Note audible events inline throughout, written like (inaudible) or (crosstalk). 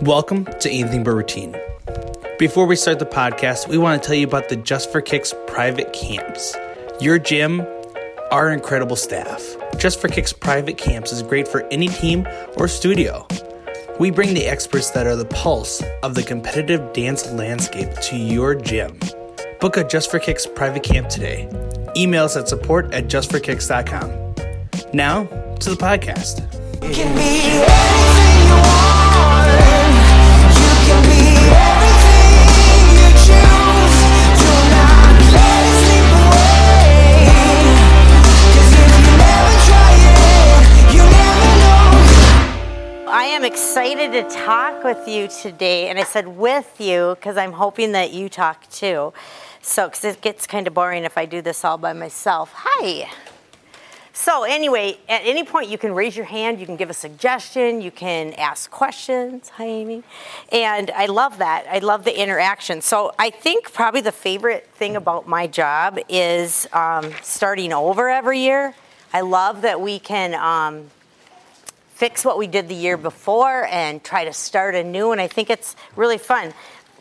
Welcome to Anything But Routine. Before we start the podcast, we want to tell you about the Just for Kicks private camps. Your gym, our incredible staff. Just for Kicks private camps is great for any team or studio. We bring the experts that are the pulse of the competitive dance landscape to your gym. Book a Just for Kicks private camp today. Email us at support at justforkicks.com. Now to the podcast. Am excited to talk with you today, and I said with you because I'm hoping that you talk too. So, because it gets kind of boring if I do this all by myself. Hi. So, anyway, at any point you can raise your hand, you can give a suggestion, you can ask questions. Hi, Amy. And I love that. I love the interaction. So, I think probably the favorite thing about my job is um, starting over every year. I love that we can. Um, fix what we did the year before and try to start anew. And I think it's really fun.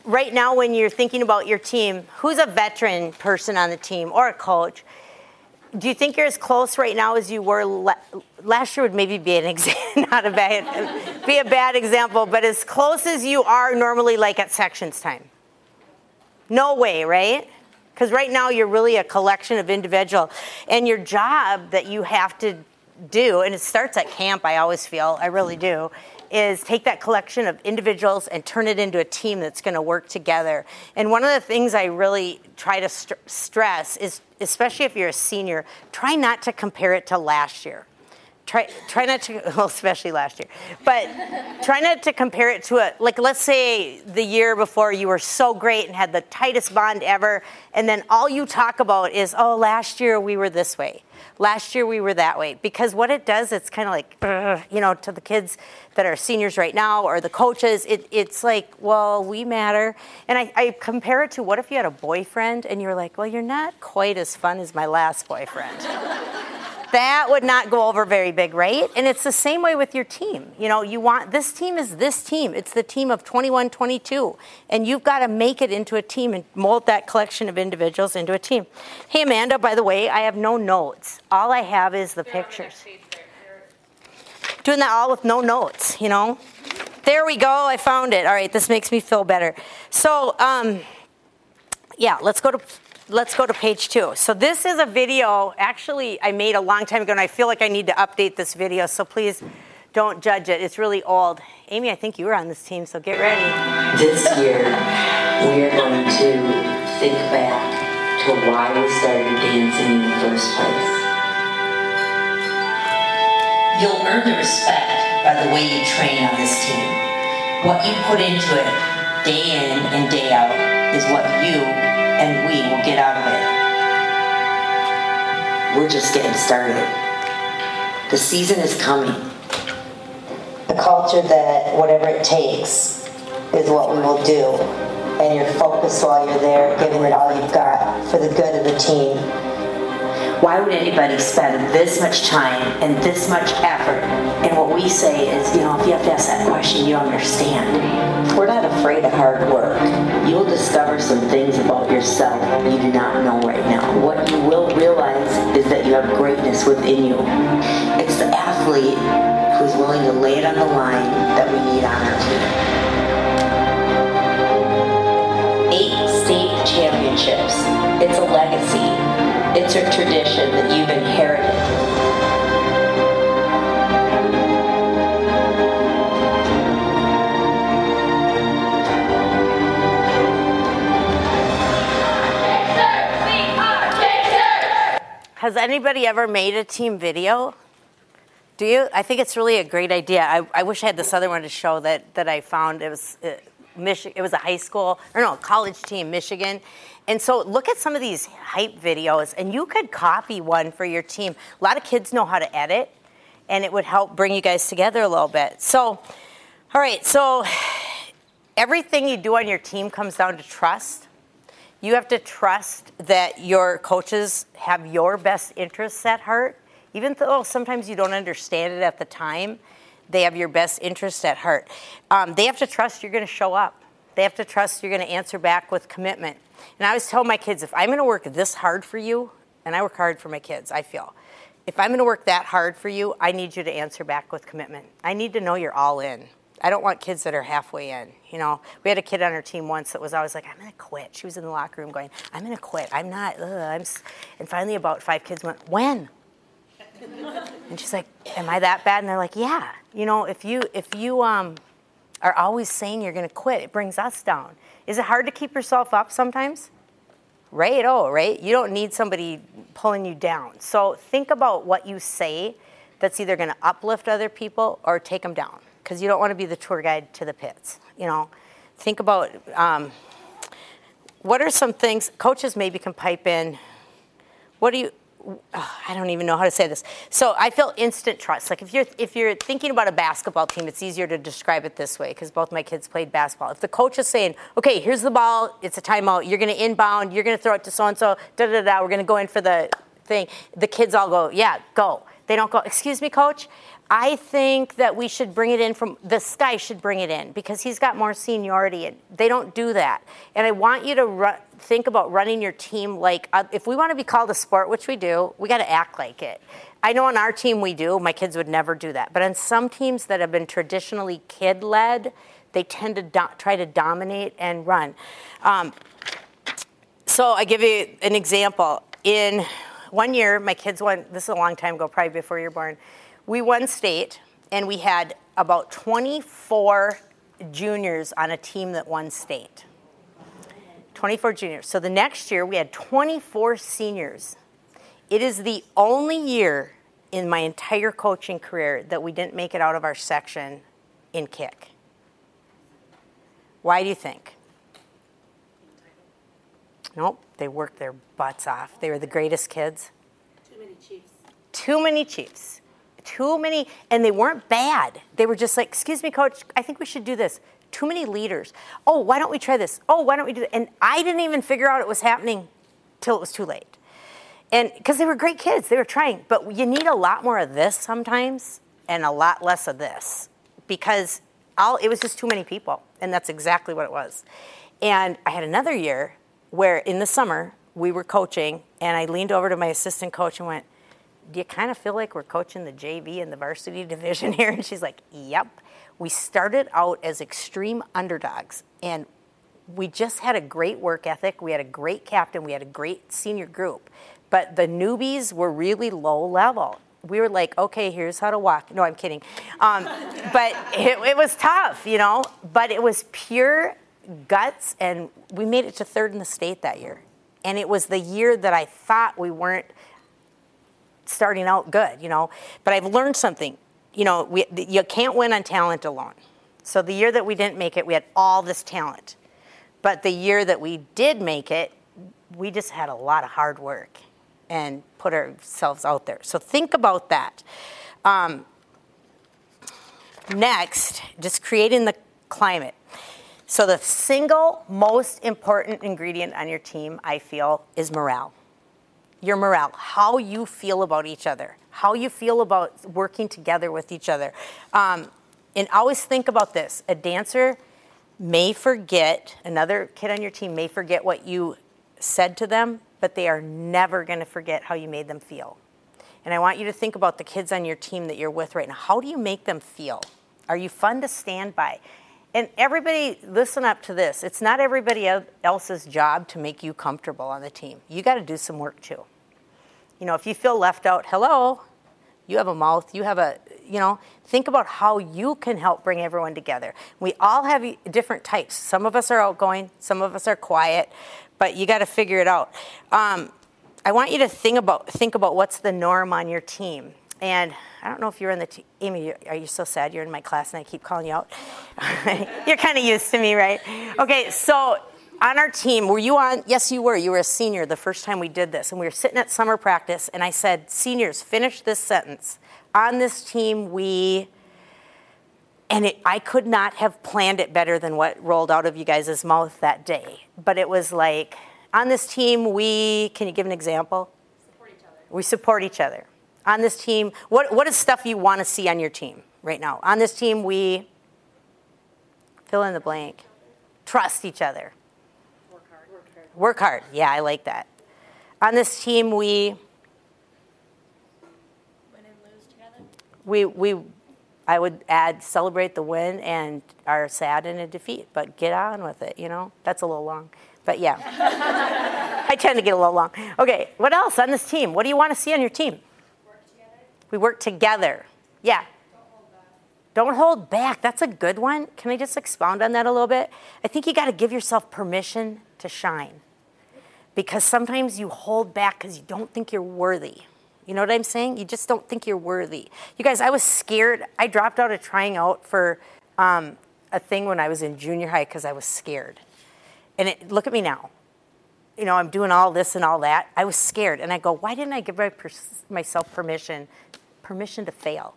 Right now, when you're thinking about your team, who's a veteran person on the team or a coach? Do you think you're as close right now as you were la- last year? Would maybe be an example, (laughs) not a bad, be a bad example, but as close as you are normally, like at sections time. No way, right? Because right now you're really a collection of individual, and your job that you have to do, and it starts at camp. I always feel, I really do, is take that collection of individuals and turn it into a team that's going to work together. And one of the things I really try to st- stress is, especially if you're a senior, try not to compare it to last year try try not to (laughs) well especially last year but try not to compare it to a like let's say the year before you were so great and had the tightest bond ever and then all you talk about is oh last year we were this way last year we were that way because what it does it's kind of like you know to the kids that are seniors right now or the coaches it, it's like well we matter and I, I compare it to what if you had a boyfriend and you're like well you're not quite as fun as my last boyfriend (laughs) that would not go over very big, right? And it's the same way with your team. You know, you want this team is this team. It's the team of 21, 22. And you've got to make it into a team and mold that collection of individuals into a team. Hey, Amanda, by the way, I have no notes. All I have is the pictures. Doing that all with no notes, you know? There we go. I found it. All right, this makes me feel better. So, um, yeah, let's go to let's go to page two. So this is a video actually I made a long time ago, and I feel like I need to update this video. So please don't judge it. It's really old. Amy, I think you were on this team, so get ready. This year, we are going to think back to why we started dancing in the first place. You'll earn the respect by the way you train on this team. What you put into it day in and day out is what you and we will get out of it. We're just getting started. The season is coming. A culture that whatever it takes is what we will do. And you're focused while you're there, giving it all you've got for the good of the team. Why would anybody spend this much time and this much effort? And what we say is, you know, if you have to ask that question, you understand. We're not afraid of hard work. You'll discover some things about yourself you do not know right now. What you will realize is that you have greatness within you. It's the athlete who's willing to lay it on the line that we need on our team. Eight state championships. It's a legacy. It's a tradition that you've inherited. Has anybody ever made a team video? Do you? I think it's really a great idea. I, I wish I had this other one to show that, that I found. It was uh, It was a high school or no college team, Michigan. And so look at some of these hype videos, and you could copy one for your team. A lot of kids know how to edit, and it would help bring you guys together a little bit. So, all right. So (sighs) everything you do on your team comes down to trust. You have to trust that your coaches have your best interests at heart, even though sometimes you don't understand it at the time. They have your best interest at heart. Um, they have to trust you're going to show up. They have to trust you're going to answer back with commitment. And I always tell my kids if I'm going to work this hard for you, and I work hard for my kids, I feel. If I'm going to work that hard for you, I need you to answer back with commitment. I need to know you're all in. I don't want kids that are halfway in. You know, we had a kid on our team once that was always like, "I'm gonna quit." She was in the locker room going, "I'm gonna quit. I'm not." Ugh, I'm." And finally, about five kids went, "When?" (laughs) And she's like, "Am I that bad?" And they're like, "Yeah." You know, if you if you um, are always saying you're gonna quit, it brings us down. Is it hard to keep yourself up sometimes? Right, oh, right? You don't need somebody pulling you down. So think about what you say that's either going to uplift other people or take them down because you don't want to be the tour guide to the pits. You know, think about um, what are some things coaches maybe can pipe in. What do you? ugh, I don't even know how to say this. So I feel instant trust. Like if you're if you're thinking about a basketball team, it's easier to describe it this way because both my kids played basketball. If the coach is saying, "Okay, here's the ball. It's a timeout. You're going to inbound. You're going to throw it to so and so. Da da da. We're going to go in for the thing." The kids all go, "Yeah, go." They don't go, "Excuse me, coach." I think that we should bring it in from the sky should bring it in because he's got more seniority and they don't do that. And I want you to ru- think about running your team like uh, if we want to be called a sport, which we do, we got to act like it. I know on our team we do. My kids would never do that. But on some teams that have been traditionally kid led, they tend to do- try to dominate and run. Um, so I give you an example. In one year, my kids won. This is a long time ago, probably before you were born. We won state, and we had about 24 juniors on a team that won state. 24 juniors. So the next year, we had 24 seniors. It is the only year in my entire coaching career that we didn't make it out of our section in kick. Why do you think? Nope, they worked their butts off. They were the greatest kids. Too many Chiefs. Too many Chiefs. Too many, and they weren't bad. They were just like, excuse me, coach, I think we should do this. Too many leaders. Oh, why don't we try this? Oh, why don't we do that? And I didn't even figure out it was happening till it was too late. And because they were great kids, they were trying. But you need a lot more of this sometimes and a lot less of this because all, it was just too many people. And that's exactly what it was. And I had another year where in the summer we were coaching, and I leaned over to my assistant coach and went, Do you kind of feel like we're coaching the JV and the varsity (laughs) division here? And she's like, Yep. We started out as extreme underdogs, and we just had a great work ethic. We had a great captain. We had a great senior group. But the newbies were really low level. We were like, okay, here's how to walk. No, I'm kidding. Um, (laughs) but it, it was tough, you know, but it was pure guts. And we made it to third in the state that year. And it was the year that I thought we weren't starting out good, you know. But I've learned something. You know, we, you can't win on talent alone. So the year that we didn't make it, we had all this talent. But the year that we did make it, we just had a lot of hard work and put ourselves out there. So think about that. Um, next, just creating the climate. So the single most important ingredient on your team, I feel, is morale. Your morale, how you feel about each other, how you feel about working together with each other. Um, and always think about this a dancer may forget, another kid on your team may forget what you said to them, but they are never going to forget how you made them feel. And I want you to think about the kids on your team that you're with right now. How do you make them feel? Are you fun to stand by? And everybody, listen up to this. It's not everybody else's job to make you comfortable on the team. You got to do some work too. You know, if you feel left out, hello, you have a mouth, you have a, you know, think about how you can help bring everyone together. We all have different types. Some of us are outgoing, some of us are quiet, but you got to figure it out. Um, I want you to think about think about what's the norm on your team. And I don't know if you're in the team. Amy, are you so sad you're in my class and I keep calling you out? (laughs) you're kind of used to me, right? Okay, so on our team, were you on? Yes, you were. You were a senior the first time we did this. And we were sitting at summer practice, and I said, Seniors, finish this sentence. On this team, we. And it, I could not have planned it better than what rolled out of you guys' mouth that day. But it was like, on this team, we. Can you give an example? Support each other. We support each other. On this team, what, what is stuff you want to see on your team? right now. On this team, we fill in the blank, trust each other. Work hard. Yeah, I like that. On this team, we Win and lose together. we we I would add celebrate the win and are sad in a defeat, but get on with it. You know, that's a little long, but yeah. (laughs) I tend to get a little long. Okay, what else on this team? What do you want to see on your team? Work together. We work together. Yeah. Don't hold back. That's a good one. Can I just expound on that a little bit? I think you got to give yourself permission to shine. Because sometimes you hold back because you don't think you're worthy. You know what I'm saying? You just don't think you're worthy. You guys, I was scared. I dropped out of trying out for um, a thing when I was in junior high because I was scared. And it, look at me now. You know, I'm doing all this and all that. I was scared. And I go, why didn't I give my, pers- myself permission, permission to fail?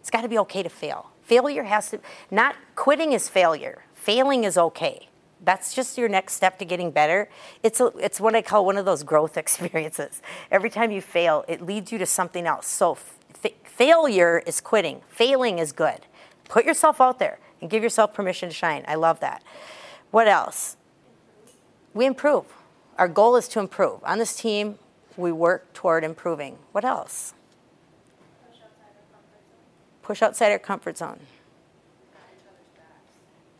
It's got to be okay to fail. Failure has to, not quitting is failure. Failing is okay. That's just your next step to getting better. It's, a, it's what I call one of those growth (laughs) experiences. Every time you fail, it leads you to something else. So fa- failure is quitting. Failing is good. Put yourself out there and give yourself permission to shine. I love that. What else? We improve. Our goal is to improve. On this team, we work toward improving. What else? Push outside our comfort zone. push outside our comfort zone.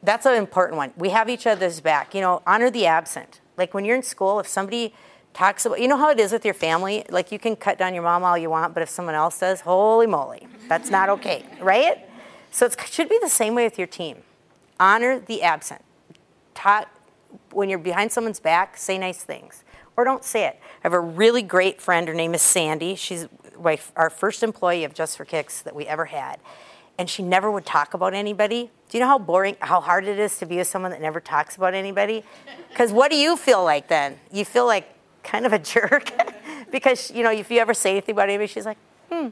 That's an important one. We have each other's back. You know, honor the absent. Like when you're in school, if somebody talks about, you know how it is with your family? Like you can cut down your mom all you want, but if someone else does, holy moly, that's not okay, right? So it should be the same way with your team. Honor the absent. Talk, when you're behind someone's back, say nice things. Or don't say it. I have a really great friend. Her name is Sandy. She's our first employee of Just for Kicks that we ever had. And she never would talk about anybody. Do you know how boring, how hard it is to be with someone that never talks about anybody? Because what do you feel like then? You feel like kind of a (laughs) jerk. because, you know, if you ever say anything about anybody, she's like, hmm.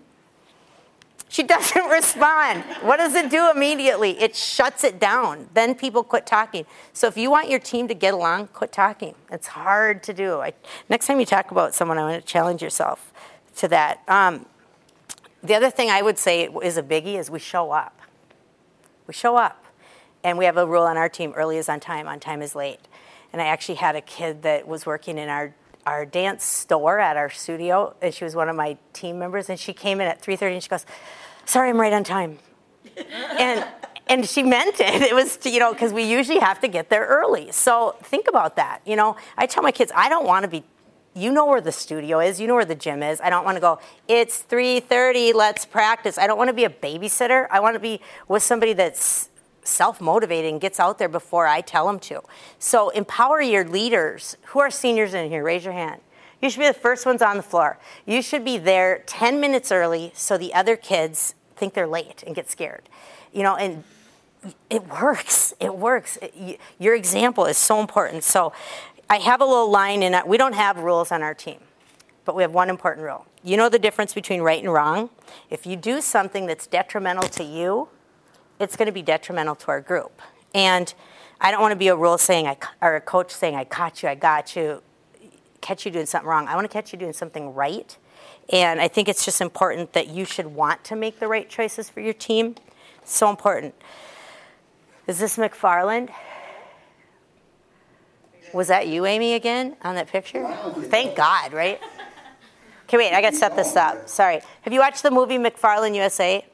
She doesn't (laughs) respond. What does it do immediately? It shuts it down. Then people quit talking. So if you want your team to get along, quit talking. It's hard to do. I, next time you talk about someone, I want to challenge yourself to that. Um, the other thing I would say is a biggie is we show up. We show up. And we have a rule on our team early is on time, on time is late. And I actually had a kid that was working in our our dance store at our studio, and she was one of my team members. And she came in at 3:30, and she goes, "Sorry, I'm right on time." (laughs) and and she meant it. It was you know because we usually have to get there early. So think about that. You know, I tell my kids I don't want to be. You know where the studio is. You know where the gym is. I don't want to go. It's 3:30. Let's practice. I don't want to be a babysitter. I want to be with somebody that's self-motivated and gets out there before I tell them to. So empower your leaders. Who are seniors in here? Raise your hand. You should be the first ones on the floor. You should be there 10 minutes early so the other kids think they're late and get scared. You know, and it works. It works. It- your example is so important. So I have a little line in it. We don't have rules on our team, but we have one important rule. You know the difference between right and wrong? If you do something that's detrimental to you, it's going to be detrimental to our group. And I don't want to be a rule saying, I, or a coach saying, I caught you, I got you, catch you doing something wrong. I want to catch you doing something right. And I think it's just important that you should want to make the right choices for your team. It's So important. Is this McFarland? Was that you, Amy, again, on that picture? Thank God, right? Okay, wait, I got to set this up. Sorry. Have you watched the movie McFarland USA?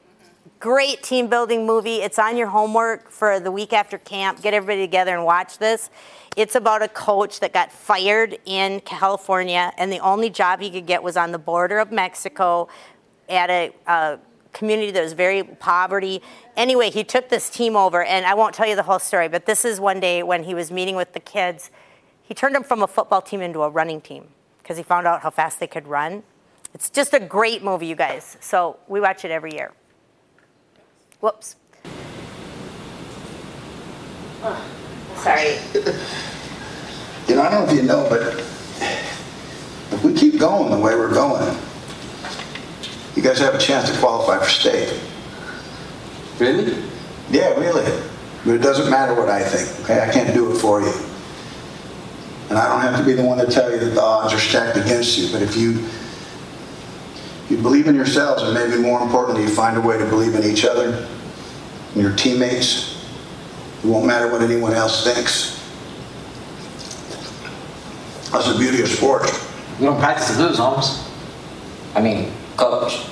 Great team building movie. It's on your homework for the week after camp. Get everybody together and watch this. It's about a coach that got fired in California, and the only job he could get was on the border of Mexico at a, a community that was very poverty. Anyway, he took this team over, and I won't tell you the whole story, but this is one day when he was meeting with the kids. He turned them from a football team into a running team because he found out how fast they could run. It's just a great movie, you guys. So we watch it every year. Whoops. Oh, (sighs) sorry. You know, I don't know if you know, but if we keep going the way we're going, you guys have a chance to qualify for state. Really? Yeah, really. But it doesn't matter what I think, okay? I can't do it for you. And I don't have to be the one to tell you that the odds are stacked against you, but if you You believe in yourselves, and maybe more importantly, you find a way to believe in each other and your teammates. It won't matter what anyone else thinks. That's the beauty of sports. You don't practice to lose, Holmes. I mean, coach.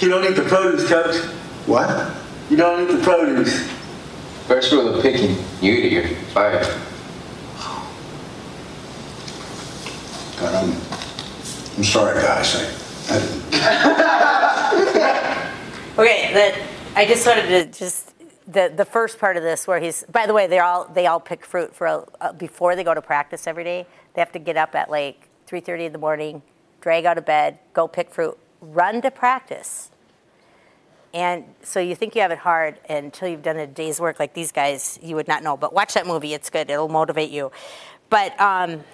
You don't eat the produce, coach. What? You don't eat the produce. First rule of picking, you eat it, you're fired. God, I'm, I'm sorry, guys. I, I, (laughs) Okay, that I just wanted to just the the first part of this where he's. By the way, they all they all pick fruit for a, uh, before they go to practice every day. They have to get up at like 3:30 in the morning, drag out of bed, go pick fruit, run to practice. And so you think you have it hard until you've done a day's work like these guys, you would not know. But watch that movie; it's good. It'll motivate you. But um,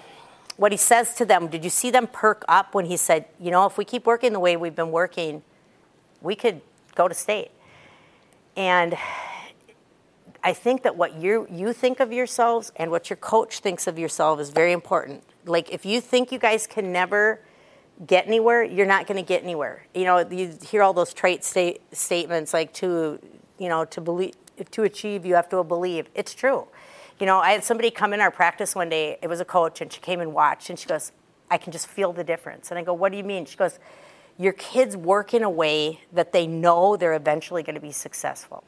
what he says to them, did you see them perk up when he said, "You know, if we keep working the way we've been working, we could go to state." And I think that what you you think of yourselves and what your coach thinks of yourself is very important. Like if you think you guys can never get anywhere, you're not going to get anywhere. You know, you hear all those trait state, statements like to, you know, to believe to achieve you have to believe. It's true. You know, I had somebody come in our practice one day. It was a coach, and she came and watched, and she goes, "I can just feel the difference." And I go, "What do you mean?" She goes, "Your kids work in a way that they know they're eventually going to be successful."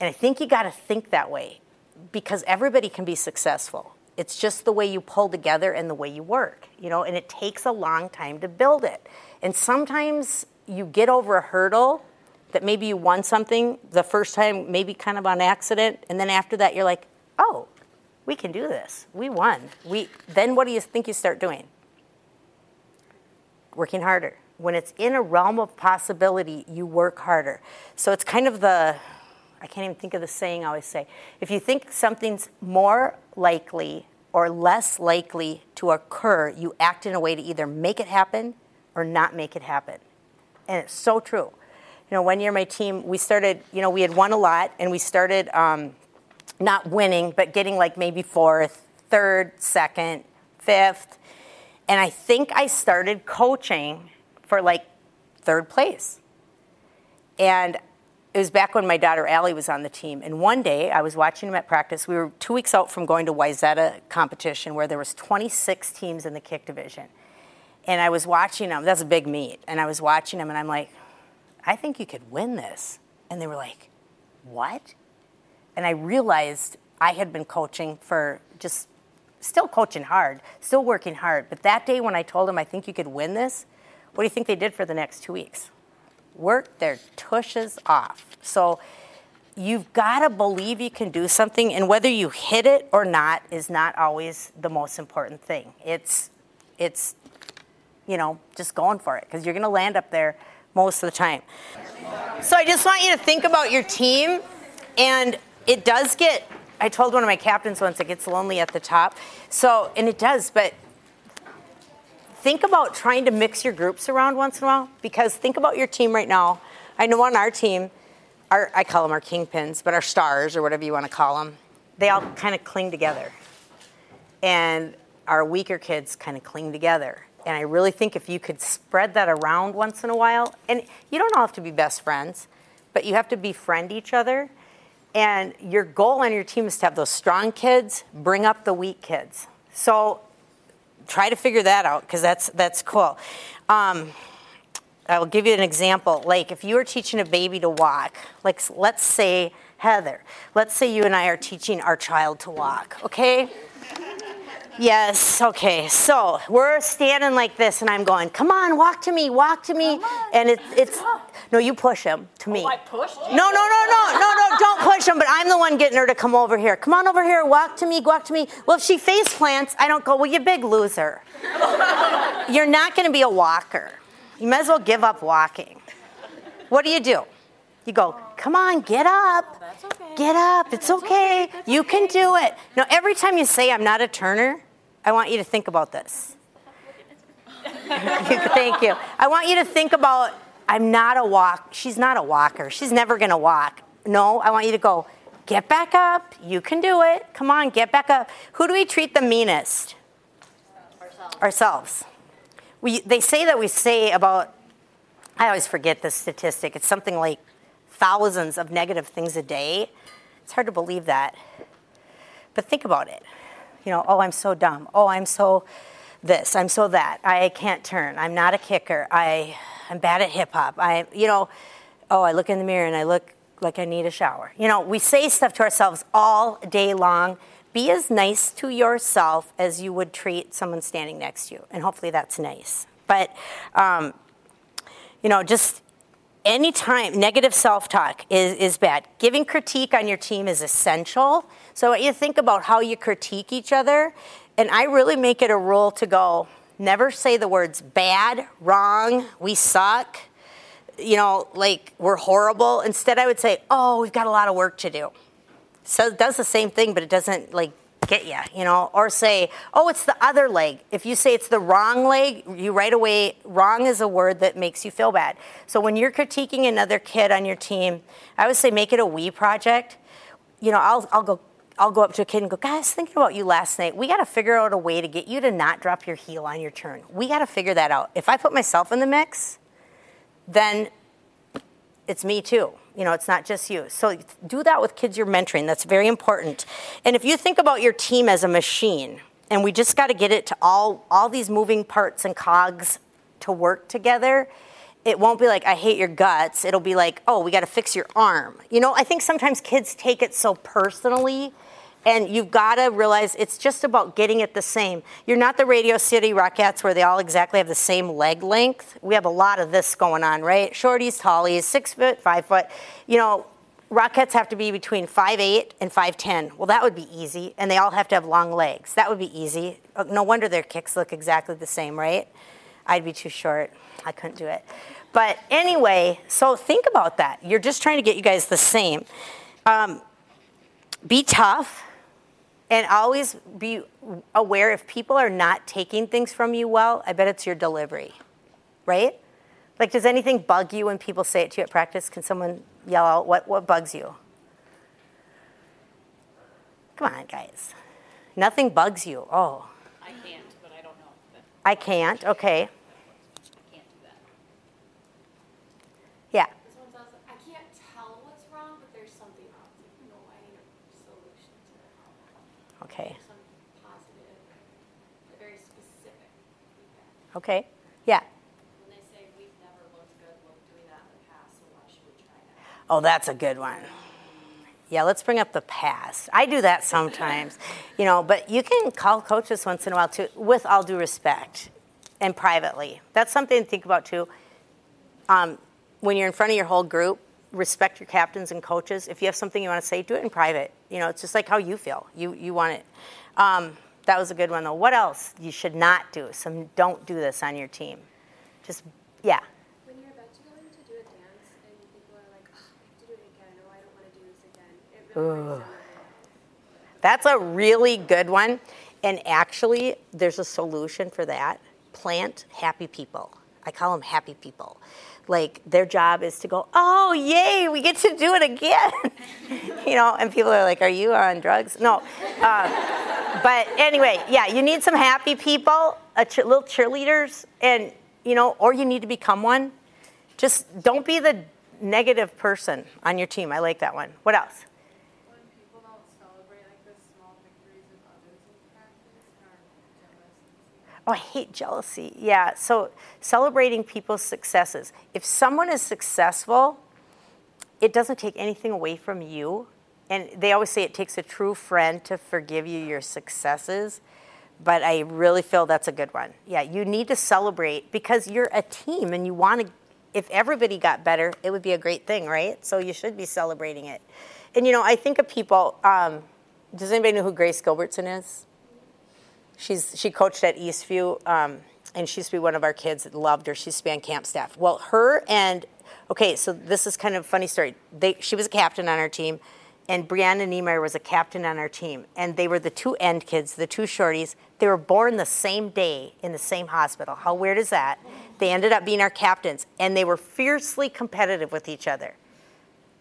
And I think you got to think that way because everybody can be successful. It's just the way you pull together and the way you work, you know, and it takes a long time to build it. And sometimes you get over a hurdle that maybe you won something the first time, maybe kind of on accident, and then after that you're like, "Oh, we can do this. We won." We then what do you think you start doing? working harder. When it's in a realm of possibility, you work harder. So it's kind of the, I can't even think of the saying I always say. If you think something's more likely or less likely to occur, you act in a way to either make it happen or not make it happen. And it's so true. You know, one year my team, we started, you know, we had won a lot and we started um, not winning, but getting like maybe fourth, third, second, fifth. And I think I started coaching for like third place. And it was back when my daughter Allie was on the team. And one day I was watching them at practice. We were two weeks out from going to Wayzata competition where there was 26 teams in the kick division. And I was watching them. That's a big meet. And I was watching them and I'm like, I think you could win this. And they were like, what? And I realized I had been coaching for just still coaching hard, still working hard. But that day when I told them I think you could win this, what do you think they did for the next two weeks? Worked their tushes off. So you've got to believe you can do something, and whether you hit it or not is not always the most important thing. It's, it's, you know, just going for it because you're going to land up there most of the time. So I just want you to think about your team, and it does get. I told one of my captains once it gets lonely at the top. So, and it does, but think about trying to mix your groups around once in a while because think about your team right now. I know on our team, our, I call them our kingpins, but our stars or whatever you want to call them, they all kind of cling together. And our weaker kids kind of cling together. And I really think if you could spread that around once in a while, and you don't all have to be best friends, but you have to befriend each other. And your goal on your team is to have those strong kids bring up the weak kids. So try to figure that out because that's that's cool. Um, I will give you an example. Like if you are teaching a baby to walk, like let's say Heather, let's say you and I are teaching our child to walk, okay? Yes, okay. So we're standing like this, and I'm going, come on, walk to me, walk to me. And it, it's, no, you push him to oh, me. I pushed you. No, no, no, no, no, no, don't push him, but I'm the one getting her to come over here. Come on over here, walk to me, walk to me. Well, if she face plants, I don't go, well, you big loser. (laughs) You're not going to be a walker. You might as well give up walking. What do you do? You go, come on, get up. That's okay. Get up. It's okay. You can do it. Now, every time you say, I'm not a Turner, I want you to think about this. (laughs) (laughs) Thank you. I want you to think about, I'm not a walk. She's not a walker. She's never going to walk. No, I want you to go, Get back up. You can do it. Come on, get back up. Who do we treat the meanest? Ourselves. Ourselves. We, they say that we say about, I always forget this statistic. It's something like thousands of negative things a day. It's hard to believe that. But think about it. You know, oh, I'm so dumb. Oh, I'm so this. I'm so that. I can't turn. I'm not a kicker. I, I'm bad at hip hop. I, you know, oh, I look in the mirror and I look like I need a shower. You know, we say stuff to ourselves all day long. Be as nice to yourself as you would treat someone standing next to you, and hopefully that's nice. But, um, you know, just anytime negative self-talk is, is bad. Giving critique on your team is essential. So you think about how you critique each other, and I really make it a rule to go. Never say the words bad, wrong, we suck you know, like we're horrible. Instead, I would say, oh, we've got a lot of work to do. So it does the same thing, but it doesn't like get you, you know, or say, oh, it's the other leg. If you say it's the wrong leg, you right away, wrong is a word that makes you feel bad. So when you're critiquing another kid on your team, I would say make it a we project. You know, I'll, I'll go. I'll go up to a kid and go, guys, thinking about you last night. We got to figure out a way to get you to not drop your heel on your turn. We got to figure that out. If I put myself in the mix, then it's me too. You know, it's not just you. So do that with kids you're mentoring. That's very important. And if you think about your team as a machine, and we just got to get it to all all these moving parts and cogs to work together. It won't be like I hate your guts. It'll be like, oh, we got to fix your arm. You know, I think sometimes kids take it so personally and you've got to realize it's just about getting it the same. You're not the Radio City Rockettes where they all exactly have the same leg length. We have a lot of this going on, right? Shorties, tallies, six foot, five foot. You know, Rockettes have to be between 5'8 and 5'10. Well, that would be easy. And they all have to have long legs. That would be easy. Uh, No wonder their kicks look exactly the same, right? I'd be too short. I couldn't do it. But anyway, so think about that. You're just trying to get you guys the same. Um, be tough and always be aware if people are not taking things from you well, I bet it's your delivery, right? Like, does anything bug you when people say it to you at practice? Can someone yell out what, what bugs you? Come on, guys. Nothing bugs you. Oh, I can't, but I don't know. But I can't. Okay. I can't do that. Yeah. This one says, I can't tell what's wrong, but there's something wrong. It's like, no, I need a solution to the problem. Okay. Some positive, very specific feedback. Okay. Yeah. Say we've never looked good look doing that in the past, so why should we try that? Oh, that's a good one. Yeah, let's bring up the past. I do that sometimes, (laughs) you know, but you can call coaches once in a while too, with all due respect and privately. That's something to think about too. Um, when you're in front of your whole group, respect your captains and coaches. If you have something you want to say, do it in private. You know, it's just like how you feel. You, you want it. Um, that was a good one though. What else you should not do? Some don't do this on your team. Just, yeah. When you're about to go in to do a dance and people are like, oh, I have to do it again. Oh, I don't want to do this again. Really brings down the That's a really good one. And actually, there's a solution for that. Plant happy people. I call them happy people. Like their job is to go, oh, yay, we get to do it again. (laughs) you know, and people are like, are you on drugs? No. Uh, but anyway, yeah, you need some happy people, a ch- little cheerleaders, and, you know, or you need to become one. Just don't be the negative person on your team. I like that one. What else? When people don't celebrate like the small victories of others in practice and are jealous. Oh, I hate jealousy. Yeah. So celebrating people's successes. If someone is successful, it doesn't take anything away from you. And they always say it takes a true friend to forgive you your successes. But I really feel that's a good one. Yeah, you need to celebrate because you're a team and you want to, if everybody got better, it would be a great thing, right? So you should be celebrating it. And you know, I think of people, um, does anybody know who Grace Gilbertson is? She's she coached at Eastview, um, and she used to be one of our kids that loved her. She's span camp staff. Well, her and okay, so this is kind of a funny story. They she was a captain on our team, and Brianna Niemeyer was a captain on our team, and they were the two end kids, the two shorties. They were born the same day in the same hospital. How weird is that? They ended up being our captains, and they were fiercely competitive with each other.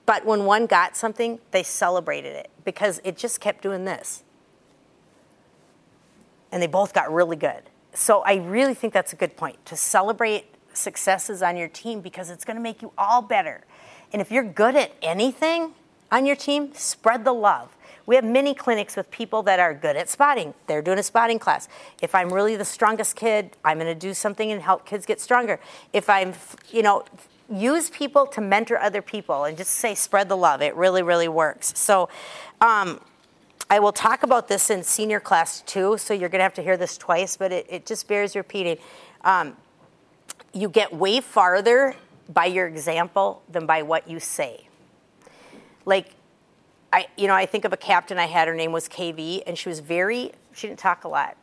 But when one got something, they celebrated it because it just kept doing this. And they both got really good. So I really think that's a good point to celebrate successes on your team because it's going to make you all better. And if you're good at anything on your team, spread the love. We have mini clinics with people that are good at spotting. They're doing a spotting class. If I'm really the strongest kid, I'm going to do something and help kids get stronger. If I'm, you know, use people to mentor other people and just say spread the love. It really, really works. So, um, I will talk about this in senior class too, so you're going to have to hear this twice, but it, it just bears repeating. Um, you get way farther by your example than by what you say. Like, I, you know, I think of a captain I had. Her name was KV, and she was very. She didn't talk a lot.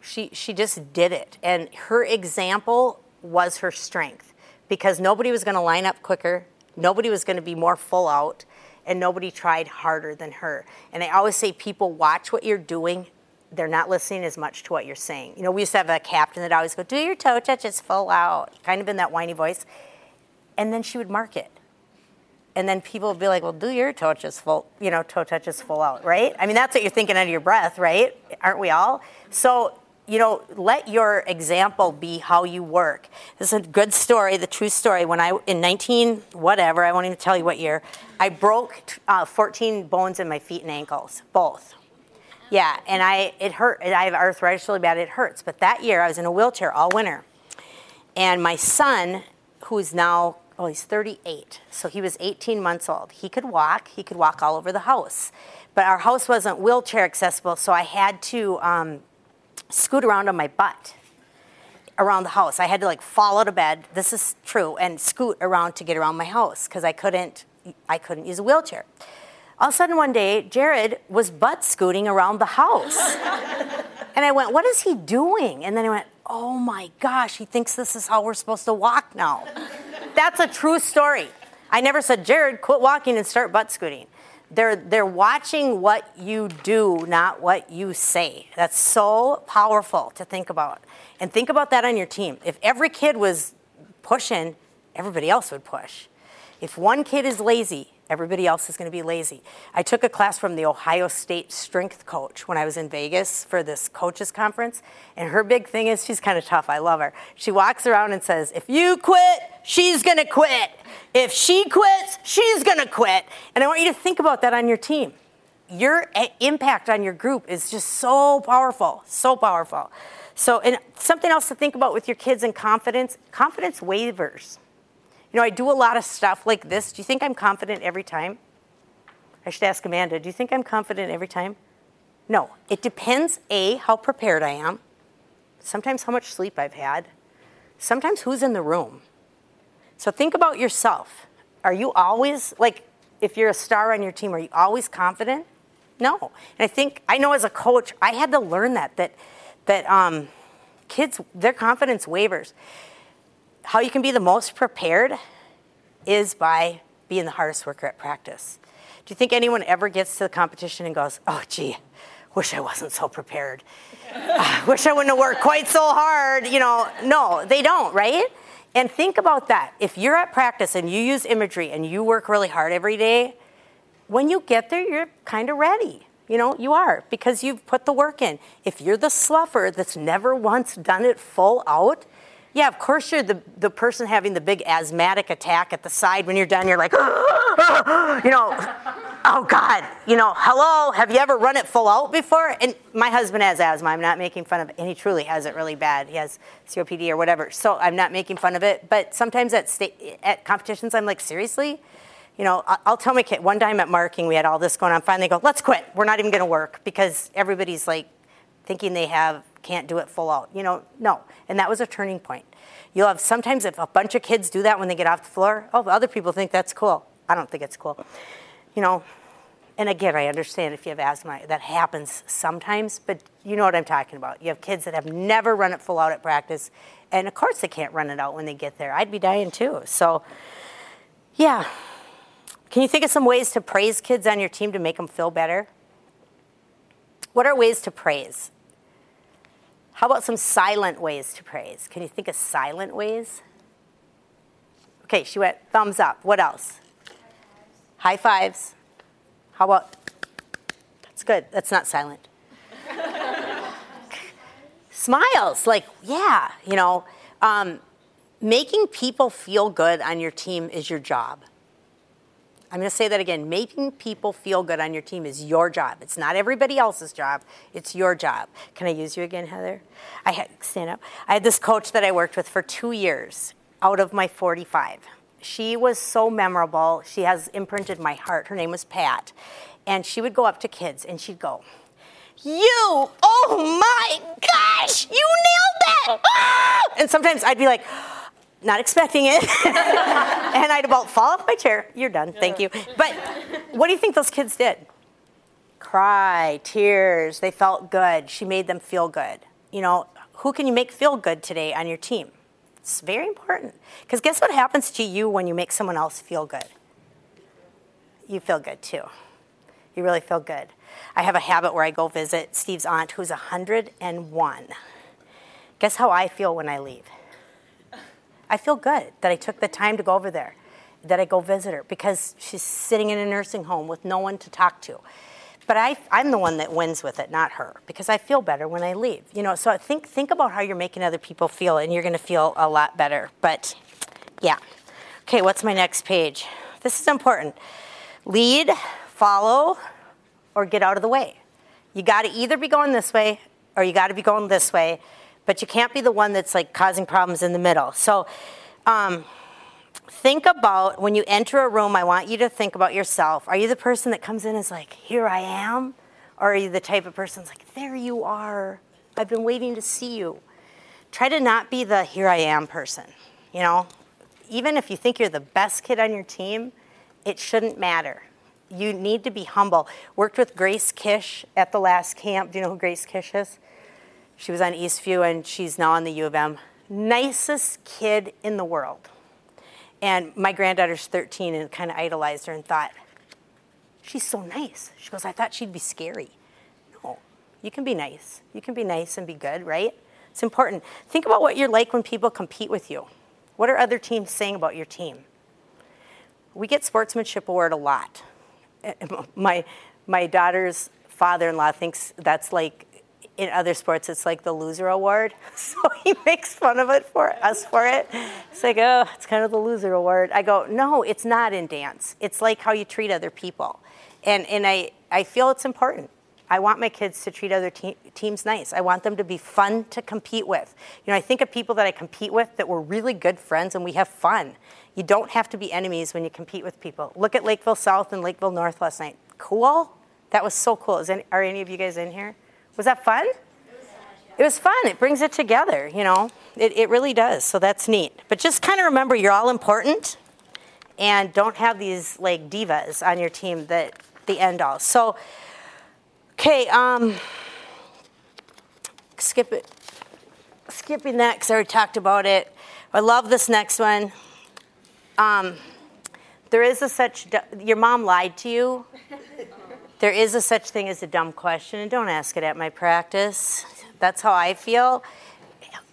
She she just did it, and her example was her strength because nobody was going to line up quicker. Nobody was going to be more full out, and nobody tried harder than her. And I always say, people watch what you're doing. They're not listening as much to what you're saying. You know, we used to have a captain that always go, "Do your toe touches full out," kind of in that whiny voice, and then she would mark it and then people would be like, "Well, do your toe touches full, you know, toe touches full out, right?" I mean, that's what you're thinking under your breath, right? Aren't we all? So, you know, let your example be how you work. This is a good story, the true story. When I in 19 whatever, I won't even tell you what year, I broke uh, 14 bones in my feet and ankles, both. Yeah, and I it hurt. I have arthritis really bad. It hurts. But that year, I was in a wheelchair all winter, and my son, who's now oh he's 38, so he was 18 months old. He could walk. He could walk all over the house, but our house wasn't wheelchair accessible, so I had to um, scoot around on my butt around the house. I had to like fall out of bed. This is true, and scoot around to get around my house because I couldn't. I couldn't use a wheelchair. All of a sudden, one day, Jared was butt scooting around the house. (laughs) and I went, What is he doing? And then I went, Oh my gosh, he thinks this is how we're supposed to walk now. That's a true story. I never said, Jared, quit walking and start butt scooting. They're, they're watching what you do, not what you say. That's so powerful to think about. And think about that on your team. If every kid was pushing, everybody else would push. If one kid is lazy, everybody else is going to be lazy. I took a class from the Ohio State strength coach when I was in Vegas for this coaches conference, and her big thing is she's kind of tough. I love her. She walks around and says, "If you quit, she's going to quit. If she quits, she's going to quit." And I want you to think about that on your team. Your eh, impact on your group is just so powerful, so powerful. So, and something else to think about with your kids and confidence, confidence wavers. You know, I do a lot of stuff like this. Do you think I'm confident every time? I should ask Amanda, do you think I'm confident every time? No. It depends, A, how prepared I am, sometimes how much sleep I've had, sometimes who's in the room. So think about yourself. Are you always, like, if you're a star on your team, are you always confident? No. And I think, I know as a coach, I had to learn that, that, that um, kids, their confidence wavers how you can be the most prepared is by being the hardest worker at practice. Do you think anyone ever gets to the competition and goes, oh, gee, wish I wasn't so prepared? (laughs) Wish I wouldn't have worked quite so hard. You know, no, they don't, right? And think about that. If you're at practice and you use imagery and you work really hard every day, when you get there, you're kind of ready. You know, you are because you've put the work in. If you're the sluffer that's never once done it full out, yeah, of course you're the, the person having the big asthmatic attack at the side when you're done. You're like, (gasps) you know, oh God, you know, hello, have you ever run it full out before? And my husband has asthma. I'm not making fun of it. And he truly has it really bad. He has COPD or whatever. So I'm not making fun of it. But sometimes at, state, at competitions, I'm like, seriously? You know, I'll tell my kid, one time at marking, we had all this going on. Finally, go, let's quit. We're not even going to work because everybody's like thinking they have can't do it full out. You know, no. And that was a turning point. You'll have sometimes if a bunch of kids do that when they get off the floor, oh, other people think that's cool. I don't think it's cool. You know, and again, I understand if you have asthma, that happens sometimes, but you know what I'm talking about. You have kids that have never run it full out at practice, and of course they can't run it out when they get there. I'd be dying too. So, yeah. Can you think of some ways to praise kids on your team to make them feel better? What are ways to praise? How about some silent ways to praise? Can you think of silent ways? Okay, she went thumbs up. What else? High fives. How about? That's good. That's not silent. (laughs) Smiles, like, yeah, you know. Um, making people feel good on your team is your job. I'm going to say that again. Making people feel good on your team is your job. It's not everybody else's job. It's your job. Can I use you again, Heather? I had stand up. I had this coach that I worked with for two years out of my 45. She was so memorable. She has imprinted my heart. Her name was Pat, and she would go up to kids and she'd go, "You, oh my gosh, you nailed that!" Ah! And sometimes I'd be like not expecting it. (laughs) and I'd about fall off my chair. You're done, thank you. But what do you think those kids did? Cry, tears. They felt good. She made them feel good. You know, who can you make feel good today on your team? It's very important. Because guess what happens to you when you make someone else feel good? You feel good too. You really feel good. I have a habit where I go visit Steve's aunt who's 101. Guess how I feel when I leave? I feel good that I took the time to go over there, that I go visit her because she's sitting in a nursing home with no one to talk to. But I, I'm the one that wins with it, not her, because I feel better when I leave. You know, so think think about how you're making other people feel, and you're going to feel a lot better. But yeah, okay. What's my next page? This is important. Lead, follow, or get out of the way. You got to either be going this way or you got to be going this way, but you can't be the one that's like causing problems in the middle. So, um, think about when you enter a room, I want you to think about yourself. Are you the person that comes in and is like, here I am? Or are you the type of person that's like, there you are? I've been waiting to see you. Try to not be the here I am person. You know, even if you think you're the best kid on your team, it shouldn't matter. You need to be humble. Worked with Grace Kish at the last camp. Do you know who Grace Kish is? She was on Eastview and she's now on the U of M. Nicest kid in the world. And my granddaughter's 13 and kind of idolized her and thought, she's so nice. She goes, I thought she'd be scary. No, you can be nice. You can be nice and be good, right? It's important. Think about what you're like when people compete with you. What are other teams saying about your team? We get sportsmanship award a lot. (laughs) My, my daughter's father-in-law thinks that's like in other sports it's like the loser award. (laughs) So he makes fun of it for us for it. It's like oh it's kind of the loser award. I go no it's not in dance. It's like how you treat other people. And and i i feel it's important. I want my kids to treat other te- teams nice. I want them to be fun to compete with. You know i think of people that i compete with that were really good friends and we have fun. You don't have to be enemies when you compete with people. Look at lakeville south and lakeville north last night. Cool? That was so cool. Is any, are any of you guys in here was that fun? It was fun. It brings it together, you know. It, it really does. So that's neat. But just kind of remember you're all important and don't have these like divas on your team that the end all. So, okay, um, skip it. Skipping that because I already talked about it. I love this next one. Um, there is a such, your mom lied to you. (laughs) There is a such thing as a dumb question, and don't ask it at my practice. That's how I feel.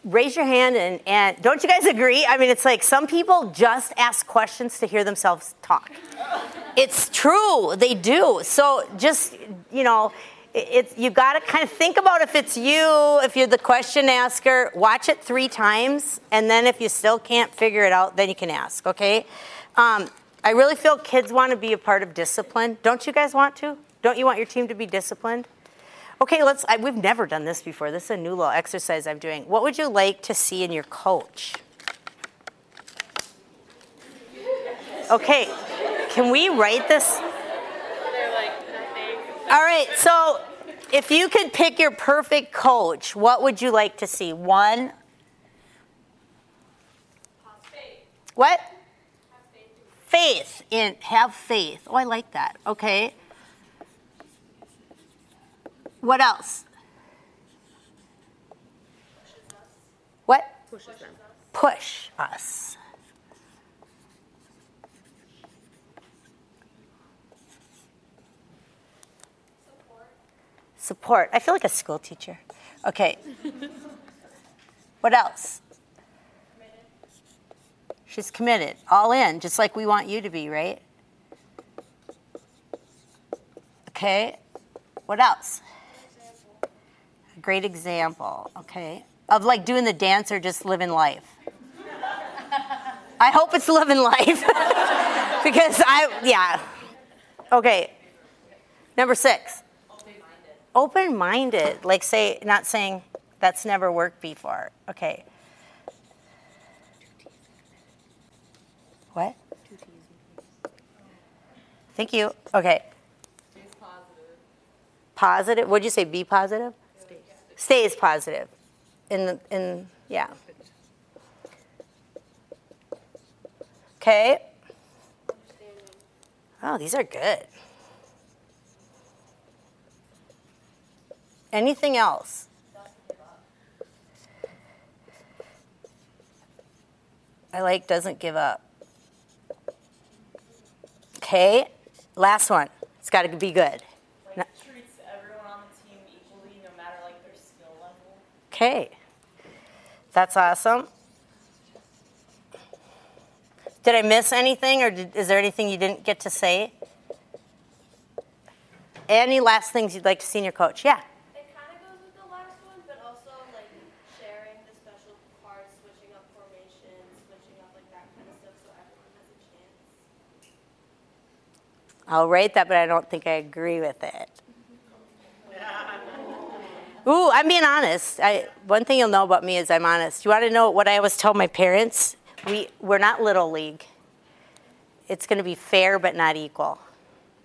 Raise your hand and, and don't you guys agree? I mean, it's like some people just ask questions to hear themselves talk. It's true, they do. So just, you know, it- it's you got to kind of think about if it's you, if you're the question asker, watch it three times, and then if you still can't figure it out, then you can ask, okay? Um, I really feel kids want to be a part of discipline. Don't you guys want to? Don't you want your team to be disciplined? Okay, let's. I, we've never done this before. This is a new little exercise I'm doing. What would you like to see in your coach? Okay, can we write this? All right, so if you could pick your perfect coach, what would you like to see? One. What? Faith in have faith. Oh, I like that. Okay. What else? What? Push us. Support. Support. I feel like a school teacher. Okay. (laughs) what else? She's committed, all in, just like we want you to be, right? Okay. What else? Great example. Okay. Of like doing the dance or just living life. I hope it's living life (laughs) because I yeah. Okay. Number six. Open minded. Like say not saying that's never worked before. Okay. What? Thank you. Okay. Positive. What'd you say? Be positive. Stays positive. In the in yeah. Okay. Oh, these are good. Anything else? I like doesn't give up. Okay, last one. It's got to be good. No- Like treats everyone on the team equally, no matter like their skill level. Okay, that's awesome. Did I miss anything, or did, is there anything you didn't get to say? Any last things you'd like to see in your coach? Yeah. It kind of goes with the last one, but also like sharing the special parts, switching up formations, switching up like that kind of stuff, so everyone has a chance. I'll rate that, but I don't think I agree with it. (laughs) Ooh, I'm being honest. I, one thing you'll know about me is I'm honest. You want to know what I always tell my parents? We, we're not little league. It's going to be fair, but not equal.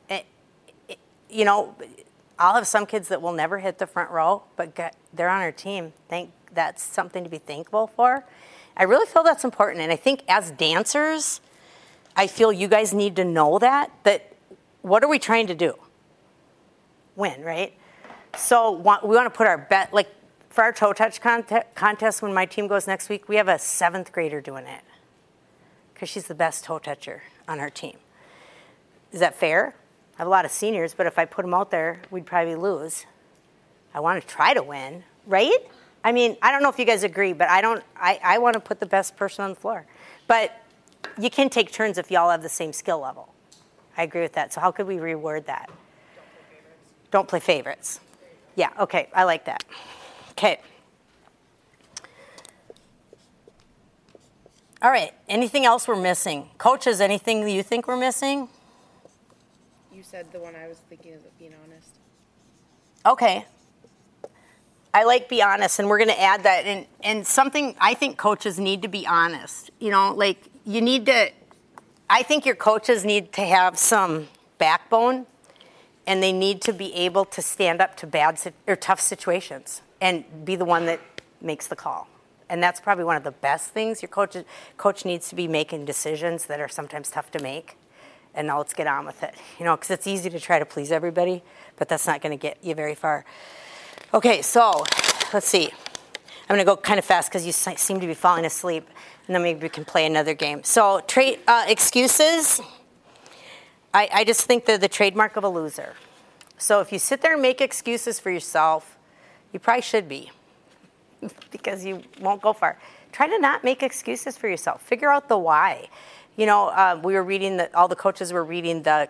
It- it- you know, I'll have some kids that will never hit the front row, but get, they're on our team. Think that's something to be thankful for. I really feel that's important, and I think as dancers, I feel you guys need to know that. That what are we trying to do? Win, right? So wa- we want to put our bet like for our toe touch conte- contest. When my team goes next week, we have a seventh grader doing it because she's the best toe toucher on our team. Is that fair? I have a lot of seniors, but if I put them out there, we'd probably lose. I want to try to win, right? I mean, I don't know if you guys agree, but I don't. I, I want to put the best person on the floor. But you can take turns if y'all have the same skill level. I agree with that. So how could we reword that? Don't play favorites. Yeah, okay, I like that. Okay. All right, anything else we're missing? Coaches, anything you think we're missing? You said the one I was thinking of being honest. Okay. I like be honest, and we're going to add that. And, and something I think coaches need to be honest. You know, like you need to, I think your coaches need to have some backbone and they need to be able to stand up to bad or tough situations and be the one that makes the call. And that's probably one of the best things. Your coach, coach needs to be making decisions that are sometimes tough to make. And now let's get on with it. You know, because it's easy to try to please everybody, but that's not going to get you very far. Okay, so let's see. I'm going to go kind of fast because you seem to be falling asleep, and then maybe we can play another game. So, tra- uh, excuses. I, I just think they're the trademark of a loser. So, if you sit there and make excuses for yourself, you probably should be (laughs) because you won't go far. Try to not make excuses for yourself. Figure out the why. You know, uh, we were reading the, all the coaches were reading the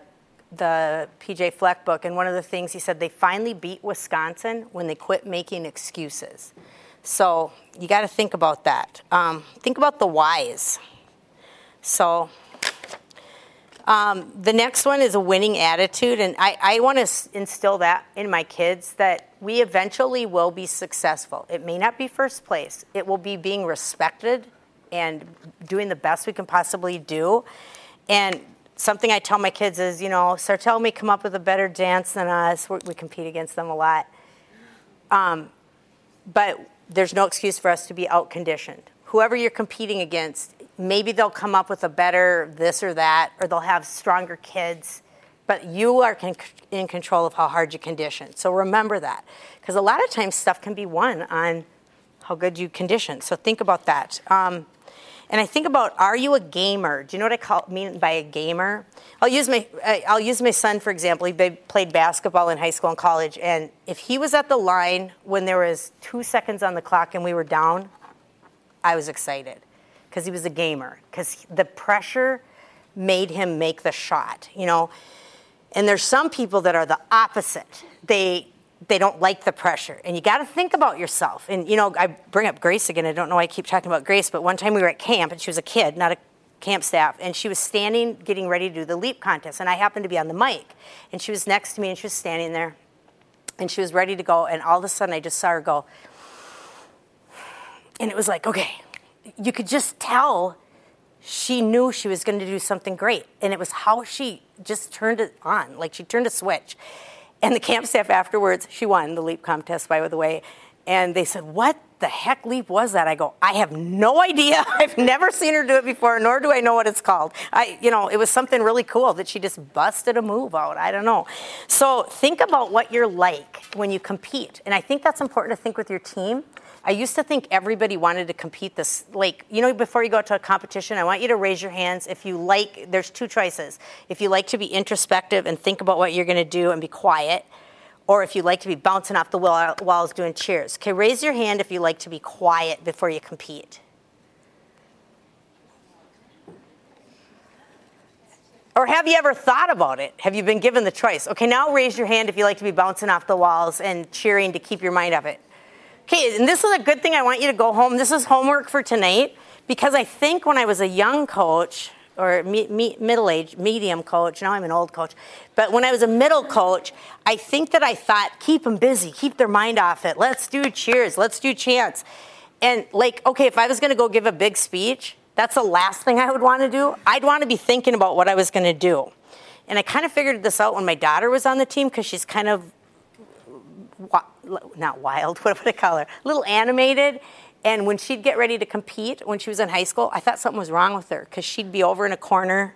the PJ Fleck book, and one of the things he said they finally beat Wisconsin when they quit making excuses. So you got to think about that. Um, think about the whys. So um, the next one is a winning attitude, and I, I want to instill that in my kids that we eventually will be successful. It may not be first place, it will be being respected and doing the best we can possibly do. And something I tell my kids is, you know, Sartell may come up with a better dance than us. we we compete against them a lot. Um, but there's no excuse for us to be out conditioned. Whoever you're competing against, maybe they'll come up with a better this or that, or they'll have stronger kids. But you are con- in control of how hard you condition. So remember that. Because a lot of times stuff can be won on how good you condition. So think about that. Um, and I think about, are you a gamer? Do you know what I call, mean by a gamer? I'll use my, I'll use my son for example. He played basketball in high school and college, and if he was at the line when there was two seconds on the clock and we were down, I was excited because he was a gamer. Because the pressure made him make the shot. You know, And there's some people that are the opposite. They they don't like the pressure. And you got to think about yourself. And you know, I bring up Grace again. I don't know why I keep talking about Grace, but one time we were at camp and she was a kid, not a camp staff, and she was standing getting ready to do the leap contest and I happened to be on the mic. And she was next to me and she was standing there and she was ready to go and all of a sudden I just saw her go and it was like, okay, you could just tell she knew she was going to do something great. And it was how she just turned it on, like she turned a switch. And the camp staff afterwards, she won the leap contest, by the way. And they said, What the heck leap was that? I go, I have no idea. (laughs) I've never seen her do it before, nor do I know what it's called. I, you know, it was something really cool that she just busted a move out. I don't know. So think about what you're like when you compete. And I think that's important to think with your team. I used to think everybody wanted to compete this, like, you know, before you go to a competition, I want you to raise your hands if you like, there's two choices. If you like to be introspective and think about what you're going to do and be quiet, or if you like to be bouncing off the wall- walls doing cheers. Okay, raise your hand if you like to be quiet before you compete. Or have you ever thought about it? Have you been given the choice? Okay, now raise your hand if you like to be bouncing off the walls and cheering to keep your mind off it. Okay, and this is a good thing. I want you to go home. This is homework for tonight because I think when I was a young coach or me, me, middle age, medium coach, now I'm an old coach, but when I was a middle coach, I think that I thought, keep them busy, keep their mind off it. Let's do cheers, let's do chants. And like, okay, if I was gonna go give a big speech, that's the last thing I would wanna do. I'd wanna be thinking about what I was gonna do. And I kind of figured this out when my daughter was on the team because she's kind of not wild, (laughs) what would I call her? A little animated. And when she'd get ready to compete when she was in high school, I thought something was wrong with her because she'd be over in a corner.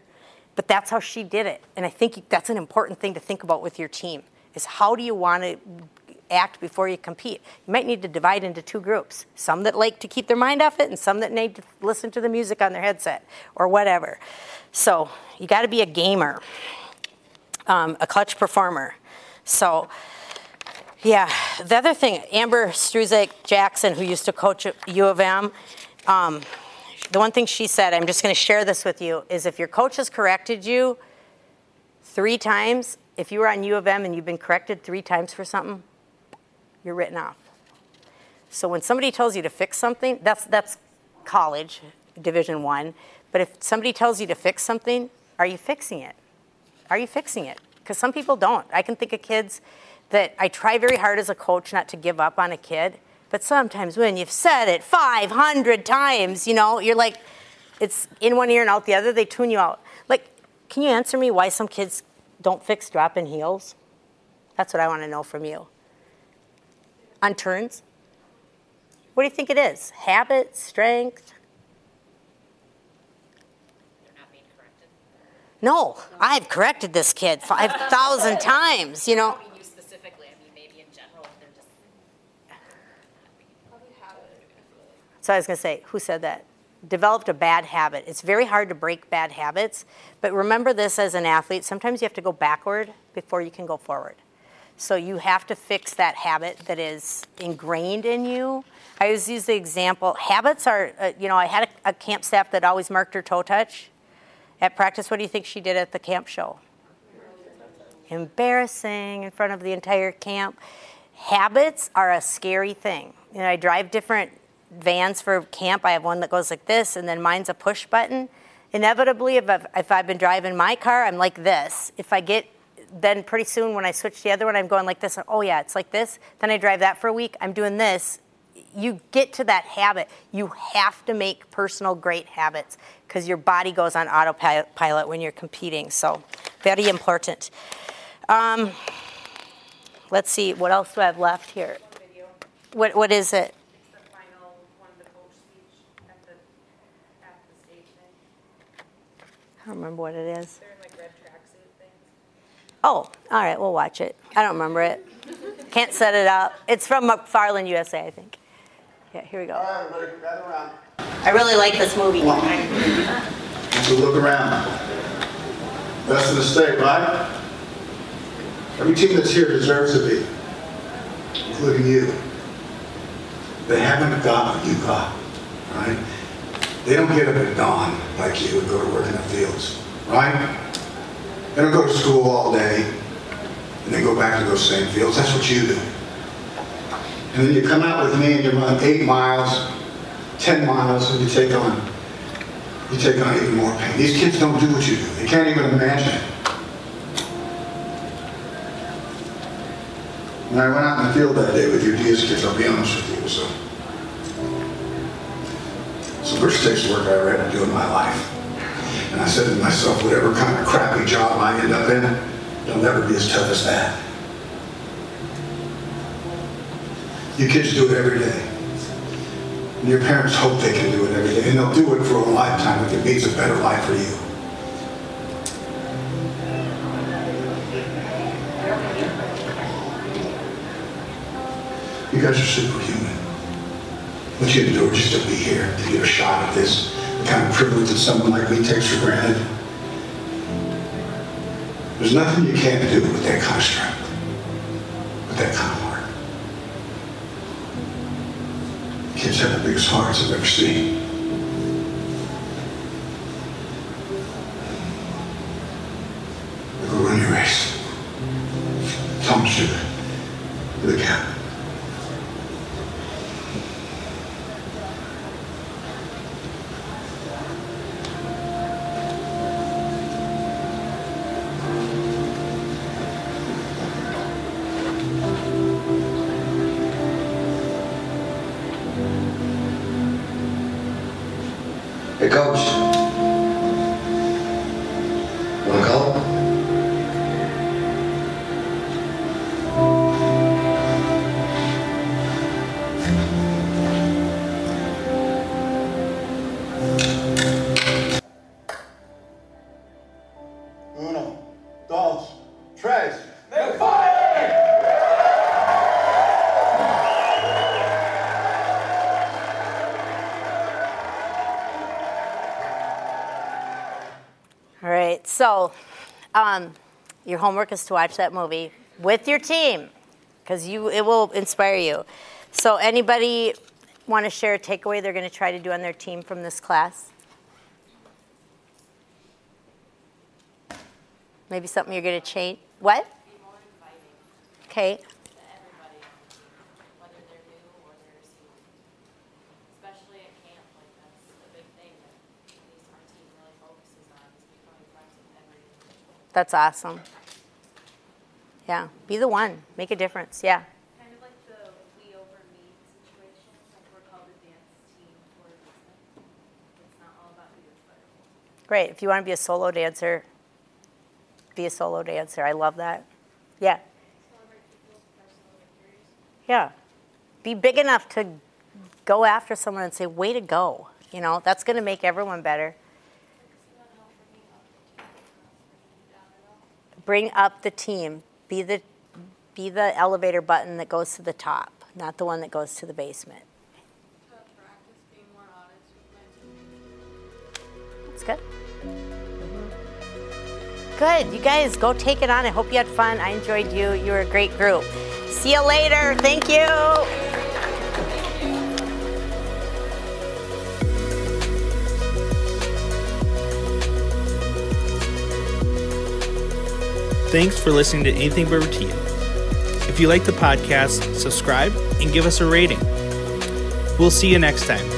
But that's how she did it. And I think that's an important thing to think about with your team is how do you want to act before you compete? You might need to divide into two groups. Some that like to keep their mind off it and some that need to listen to the music on their headset or whatever. So you got to be a gamer, um, a clutch performer. So yeah, the other thing, Amber Struzak Jackson, who used to coach at U of M, um, the one thing she said, I'm just going to share this with you, is if your coach has corrected you three times, if you were on U of M and you've been corrected three times for something, you're written off. So when somebody tells you to fix something, that's that's college, Division One. But if somebody tells you to fix something, are you fixing it? Are you fixing it? Because some people don't. I can think of kids that I try very hard as a coach not to give up on a kid, but sometimes when you've said it 500 times, you know, you're like, it's in one ear and out the other, they tune you out. Like, can you answer me why some kids don't fix drop in heels? That's what I want to know from you. On turns? What do you think it is? Habit, strength? No, I've corrected this kid 5,000 times, you know. I mean you specifically, I mean maybe in general, they're just. So I was going to say, who said that? Developed a bad habit. It's very hard to break bad habits, but remember this as an athlete sometimes you have to go backward before you can go forward. So you have to fix that habit that is ingrained in you. I always use the example habits are, uh, you know, I had a, a camp staff that always marked her toe touch at practice. What do you think she did at the camp show? Embarrassing in front of the entire camp. Habits are a scary thing. You know, I drive different vans for camp. I have one that goes like this, and then mine's a push button. Inevitably, if I've, if I've been driving my car, I'm like this. If I get, then pretty soon when I switch the other one, I'm going like this. Oh, yeah, it's like this. Then I drive that for a week. I'm doing this. You get to that habit. You have to make personal great habits because your body goes on autopilot when you're competing. So, very important. Um, let's see, what else do I have left here? What, what is it? It's the final one, the coach speech at the, at the stage thing. I don't remember what it is. They're in like red tracksuit things. Oh, all right, we'll watch it. I don't remember it. Can't set it up. It's from McFarland, USA, I think. Yeah, here we go. All right, everybody, around. I really like this movie. So look around. Best in the state, right? Every team that's here deserves to be, including you. They haven't got what you got, right? They don't get up at dawn like you and go to work in the fields, right? They don't go to school all day and they go back to those same fields. That's what you do. And then you come out with me and you run eight miles, 10 miles, and you take on, you take on even more pain. These kids don't do what you do. They can't even imagine it. When I went out in the field that day with your Diaz kids, I'll be honest with you, it some worst work I ever had to do in my life. And I said to myself, whatever kind of crappy job I end up in, it'll never be as tough as that. You kids do it every day. And your parents hope they can do it every day. And they'll do it for a lifetime if it means a better life for you. You guys are superhuman. What you endure just to be here, to get a shot at this, kind of privilege that someone like me takes for granted. There's nothing you can't do with that strength, with that kind of heart. Kids have the biggest hearts I've ever seen. So um, your homework is to watch that movie with your team because you it will inspire you. So anybody want to share a takeaway they're going to try to do on their team from this class? Maybe something you're going to change. What? Okay. everybody, whether they're new or they're seasoned. Especially at camp, like that's a big thing that at least our team really focuses on is becoming friends with every individual. That's awesome. Yeah, be the one. Make a difference. Yeah. Kind of like the we over me situation, like we're called a dance team for a reason. It's not all about you. Great. If you want to be a solo dancer, be a solo dancer. I love that. Yeah. Celebrate people's personal victories. Yeah. Be big enough to go after someone and say, way to go. You know, that's going to make everyone better. Bring up the team. Be the, be the elevator button that goes to the top, not the one that goes to the basement. That's good. Good. You guys go take it on. I hope you had fun. I enjoyed you. You were a great group. See you later. Thank you. Thanks for listening to Anything But Routine. If you like the podcast, subscribe and give us a rating. We'll see you next time.